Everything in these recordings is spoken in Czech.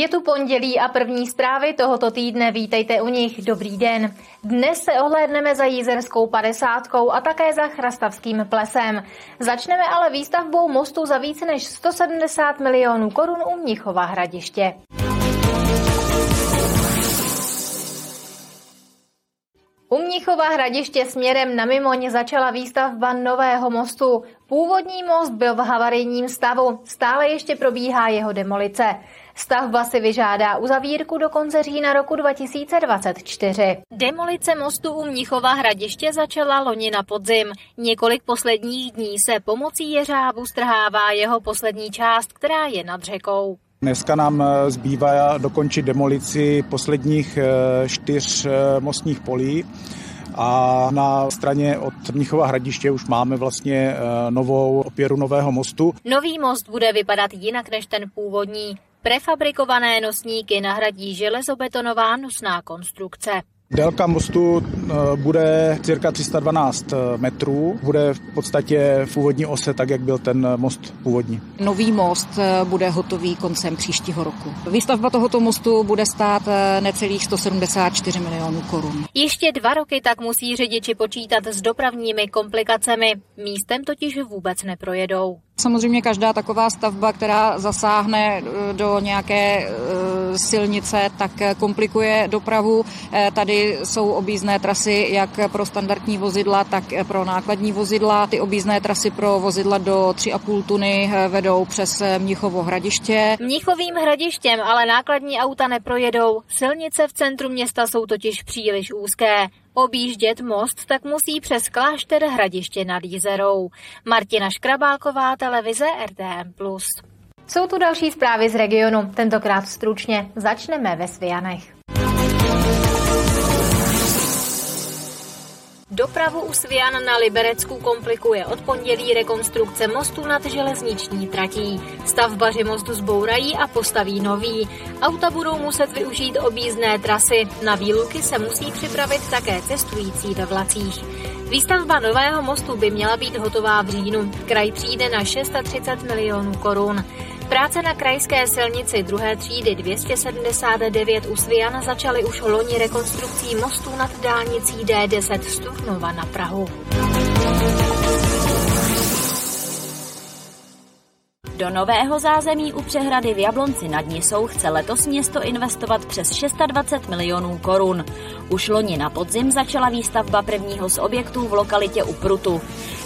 Je tu pondělí a první zprávy tohoto týdne, vítejte u nich, dobrý den. Dnes se ohlédneme za jízerskou padesátkou a také za chrastavským plesem. Začneme ale výstavbou mostu za více než 170 milionů korun u Mnichova hradiště. U Mnichova hradiště směrem na Mimoň začala výstavba nového mostu. Původní most byl v havarijním stavu, stále ještě probíhá jeho demolice. Stavba si vyžádá uzavírku do konce října roku 2024. Demolice mostu u Mnichova hradiště začala loni na podzim. Několik posledních dní se pomocí jeřábu strhává jeho poslední část, která je nad řekou. Dneska nám eh, zbývá dokončit demolici posledních eh, čtyř eh, mostních polí a na straně od Mnichova hradiště už máme vlastně novou opěru nového mostu. Nový most bude vypadat jinak než ten původní. Prefabrikované nosníky nahradí železobetonová nosná konstrukce. Délka mostu eh, bude cirka 312 eh, metrů, bude v podstatě v úvodní ose, tak jak byl ten most původní. Nový most eh, bude hotový koncem příštího roku. Výstavba tohoto mostu bude stát necelých 174 milionů korun. Ještě dva roky tak musí řidiči počítat s dopravními komplikacemi. Místem totiž vůbec neprojedou. Samozřejmě každá taková stavba, která zasáhne do nějaké silnice, tak komplikuje dopravu. Tady jsou objízdné trasy jak pro standardní vozidla, tak pro nákladní vozidla. Ty objízdné trasy pro vozidla do 3,5 tuny vedou přes Mnichovo hradiště. Mnichovým hradištěm ale nákladní auta neprojedou. Silnice v centru města jsou totiž příliš úzké. Objíždět most tak musí přes klášter hradiště nad Jizerou. Martina Škrabálková, televize RTM+. Jsou tu další zprávy z regionu, tentokrát stručně. Začneme ve Svianech. Dopravu u Svian na Liberecku komplikuje od pondělí rekonstrukce mostu nad železniční tratí. Stavbaři mostu zbourají a postaví nový. Auta budou muset využít objízdné trasy. Na výluky se musí připravit také cestující ve vlacích. Výstavba nového mostu by měla být hotová v říjnu. Kraj přijde na 630 milionů korun. Práce na krajské silnici druhé třídy 279 u Sviana začaly už loni rekonstrukcí mostů nad dálnicí D10 z Turnova na Prahu. Do nového zázemí u přehrady v Jablonci nad Nisou chce letos město investovat přes 620 milionů korun. Už loni na podzim začala výstavba prvního z objektů v lokalitě u Prutu.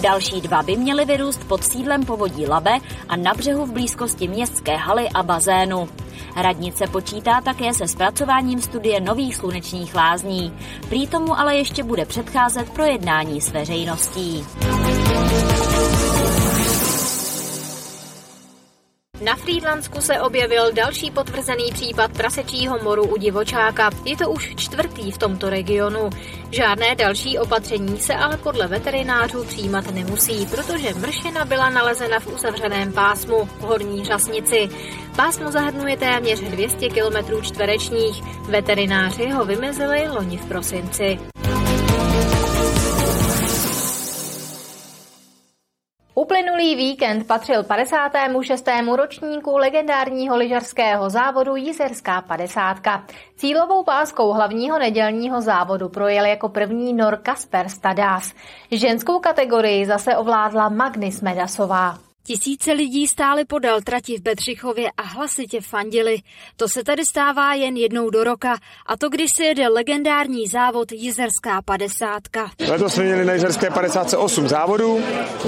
Další dva by měly vyrůst pod sídlem povodí Labe a na břehu v blízkosti městské haly a bazénu. Radnice počítá také se zpracováním studie nových slunečních lázní. Prý tomu ale ještě bude předcházet projednání s veřejností. Na Frýdlansku se objevil další potvrzený případ prasečího moru u divočáka. Je to už čtvrtý v tomto regionu. Žádné další opatření se ale podle veterinářů přijímat nemusí, protože mršina byla nalezena v uzavřeném pásmu v Horní Řasnici. Pásmo zahrnuje téměř 200 km čtverečních. Veterináři ho vymezili loni v prosinci. Víkend patřil 56. ročníku legendárního lyžařského závodu Jizerská 50. Cílovou páskou hlavního nedělního závodu projel jako první Nor Kasper Stadás. Ženskou kategorii zase ovládla Magnis Medasová. Tisíce lidí stály podél trati v Bedřichově a hlasitě fandili. To se tady stává jen jednou do roka a to když se jede legendární závod Jizerská 50. Letos jsme měli na Jizerské 58 závodů.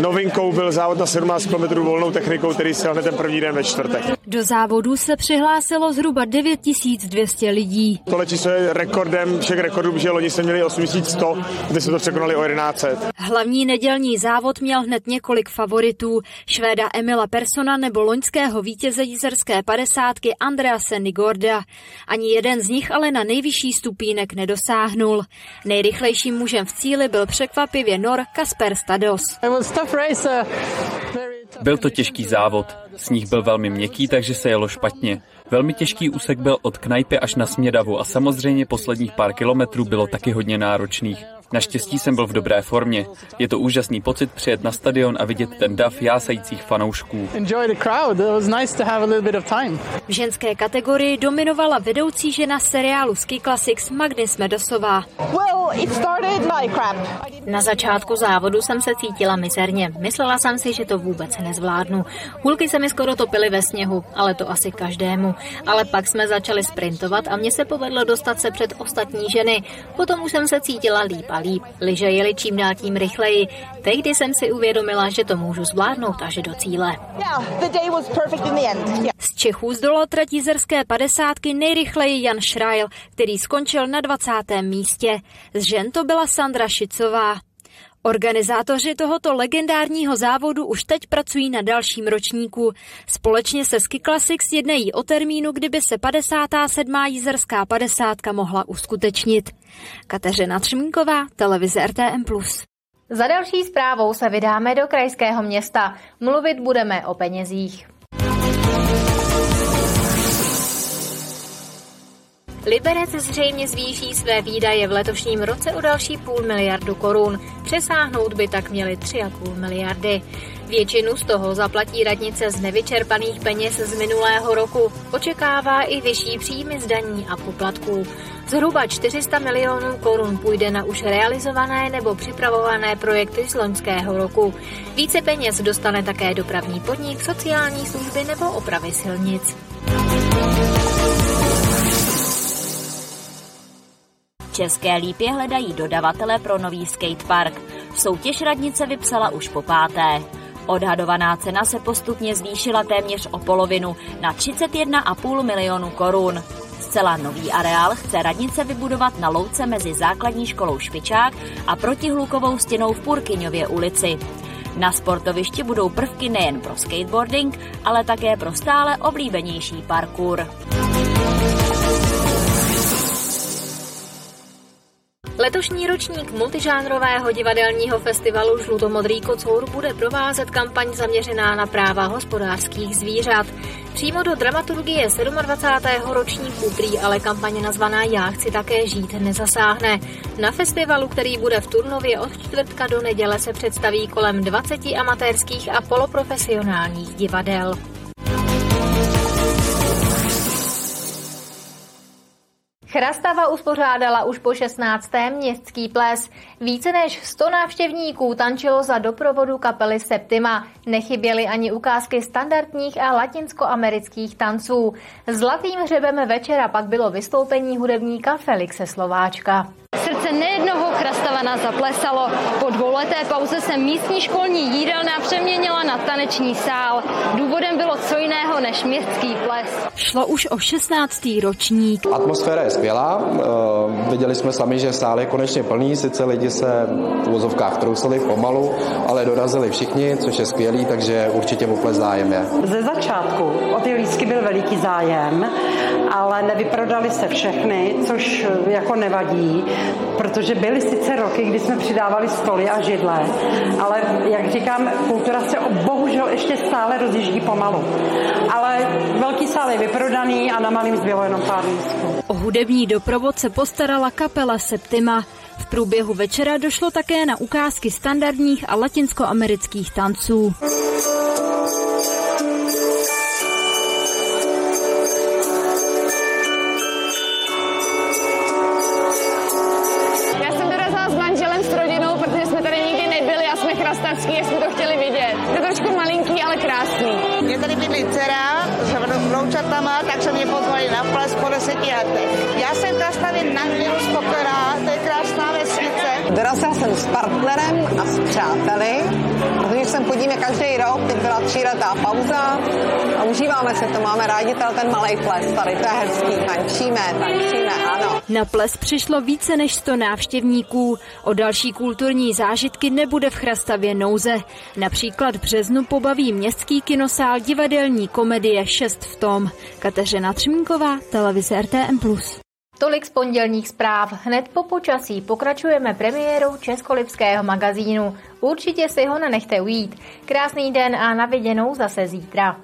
Novinkou byl závod na 17 km volnou technikou, který se hned ten první den ve čtvrtek. Do závodu se přihlásilo zhruba 9200 lidí. Tohle číslo je rekordem všech rekordů, že loni jsme měli 8100, kde jsme to překonali o 1100. Hlavní nedělní závod měl hned několik favoritů. Švéda Emila Persona nebo loňského vítěze jízerské padesátky Andrease Nigorda. Ani jeden z nich ale na nejvyšší stupínek nedosáhnul. Nejrychlejším mužem v cíli byl překvapivě Nor Kasper Stados. Byl to těžký závod. Sníh byl velmi měkký, takže se jelo špatně. Velmi těžký úsek byl od Knajpy až na Smědavu a samozřejmě posledních pár kilometrů bylo taky hodně náročných. Naštěstí jsem byl v dobré formě. Je to úžasný pocit přijet na stadion a vidět ten dav jásajících fanoušků. V ženské kategorii dominovala vedoucí žena seriálu Ski Classics Magny Smedosová. Na začátku závodu jsem se cítila mizerně. Myslela jsem si, že to vůbec nezvládnu. Hulky se mi skoro topily ve sněhu, ale to asi každému. Ale pak jsme začali sprintovat a mně se povedlo dostat se před ostatní ženy. Potom už jsem se cítila líp a líp. Liže jeli čím dál tím rychleji. Tehdy jsem si uvědomila, že to můžu zvládnout až do cíle. Z Čechů zdolal trati zerské padesátky nejrychleji Jan Šrajl, který skončil na 20. místě. Z žen to byla Sandra Šicová. Organizátoři tohoto legendárního závodu už teď pracují na dalším ročníku. Společně se Ski Classics jednají o termínu, kdyby se 57. jízerská padesátka mohla uskutečnit. Kateřina Třmínková, televize RTM+. Za další zprávou se vydáme do krajského města. Mluvit budeme o penězích. Liberec zřejmě zvýší své výdaje v letošním roce o další půl miliardu korun. Přesáhnout by tak měly 3,5 miliardy. Většinu z toho zaplatí radnice z nevyčerpaných peněz z minulého roku. Očekává i vyšší příjmy z daní a poplatků. Zhruba 400 milionů korun půjde na už realizované nebo připravované projekty z loňského roku. Více peněz dostane také dopravní podnik, sociální služby nebo opravy silnic. České lípě hledají dodavatele pro nový skatepark. Soutěž radnice vypsala už po páté. Odhadovaná cena se postupně zvýšila téměř o polovinu na 31,5 milionů korun. Zcela nový areál chce radnice vybudovat na louce mezi základní školou Špičák a protihlukovou stěnou v Purkyňově ulici. Na sportovišti budou prvky nejen pro skateboarding, ale také pro stále oblíbenější parkour. Letošní ročník multižánrového divadelního festivalu Žlutomodrý kocour bude provázet kampaň zaměřená na práva hospodářských zvířat. Přímo do dramaturgie 27. ročníku prý ale kampaně nazvaná Já chci také žít nezasáhne. Na festivalu, který bude v Turnově od čtvrtka do neděle, se představí kolem 20 amatérských a poloprofesionálních divadel. Chrastava uspořádala už po 16. městský ples. Více než 100 návštěvníků tančilo za doprovodu kapely Septima. Nechyběly ani ukázky standardních a latinskoamerických tanců. Zlatým hřebem večera pak bylo vystoupení hudebníka Felixe Slováčka. Srdce nejednoho Krastavana zaplesalo. Po dvouleté pauze se místní školní jídelna přeměnila na taneční sál. Důvodem bylo co jiného než městský ples. Šlo už o 16. ročník. Atmosféra je skvělá. Uh, viděli jsme sami, že sál je konečně plný, sice lidi se v vozovkách trousili pomalu, ale dorazili všichni, což je skvělý, takže určitě o ples zájem je. Ze začátku o ty lístky byl veliký zájem, ale nevyprodali se všechny, což jako nevadí protože byly sice roky, kdy jsme přidávali stoly a židle, ale jak říkám, kultura se bohužel ještě stále rozjíždí pomalu. Ale velký sál je vyprodaný a na malým zbylo jenom pár lístků. O hudební doprovod se postarala kapela Septima. V průběhu večera došlo také na ukázky standardních a latinskoamerických tanců. Vnoučatama, tak se mě pozvali na ples po deseti letech. Já jsem Krastavě nadměru spokojená, to je krásná vesnice. Dorazila jsem s partnerem a s přáteli, protože sem chodíme každý rok, teď byla tříletá pauza a užíváme se to, máme rádi ten malý ples tady, to je hezký, tančíme, tančíme, ano. Na ples přišlo více než 100 návštěvníků. O další kulturní zážitky nebude v Chrastavě nouze. Například v březnu pobaví městský kinosál divadelní komedie 6 v tom. Kateřina Třmínková, televize RTM+. Tolik z pondělních zpráv. Hned po počasí pokračujeme premiérou Českolipského magazínu. Určitě si ho nenechte ujít. Krásný den a naviděnou zase zítra.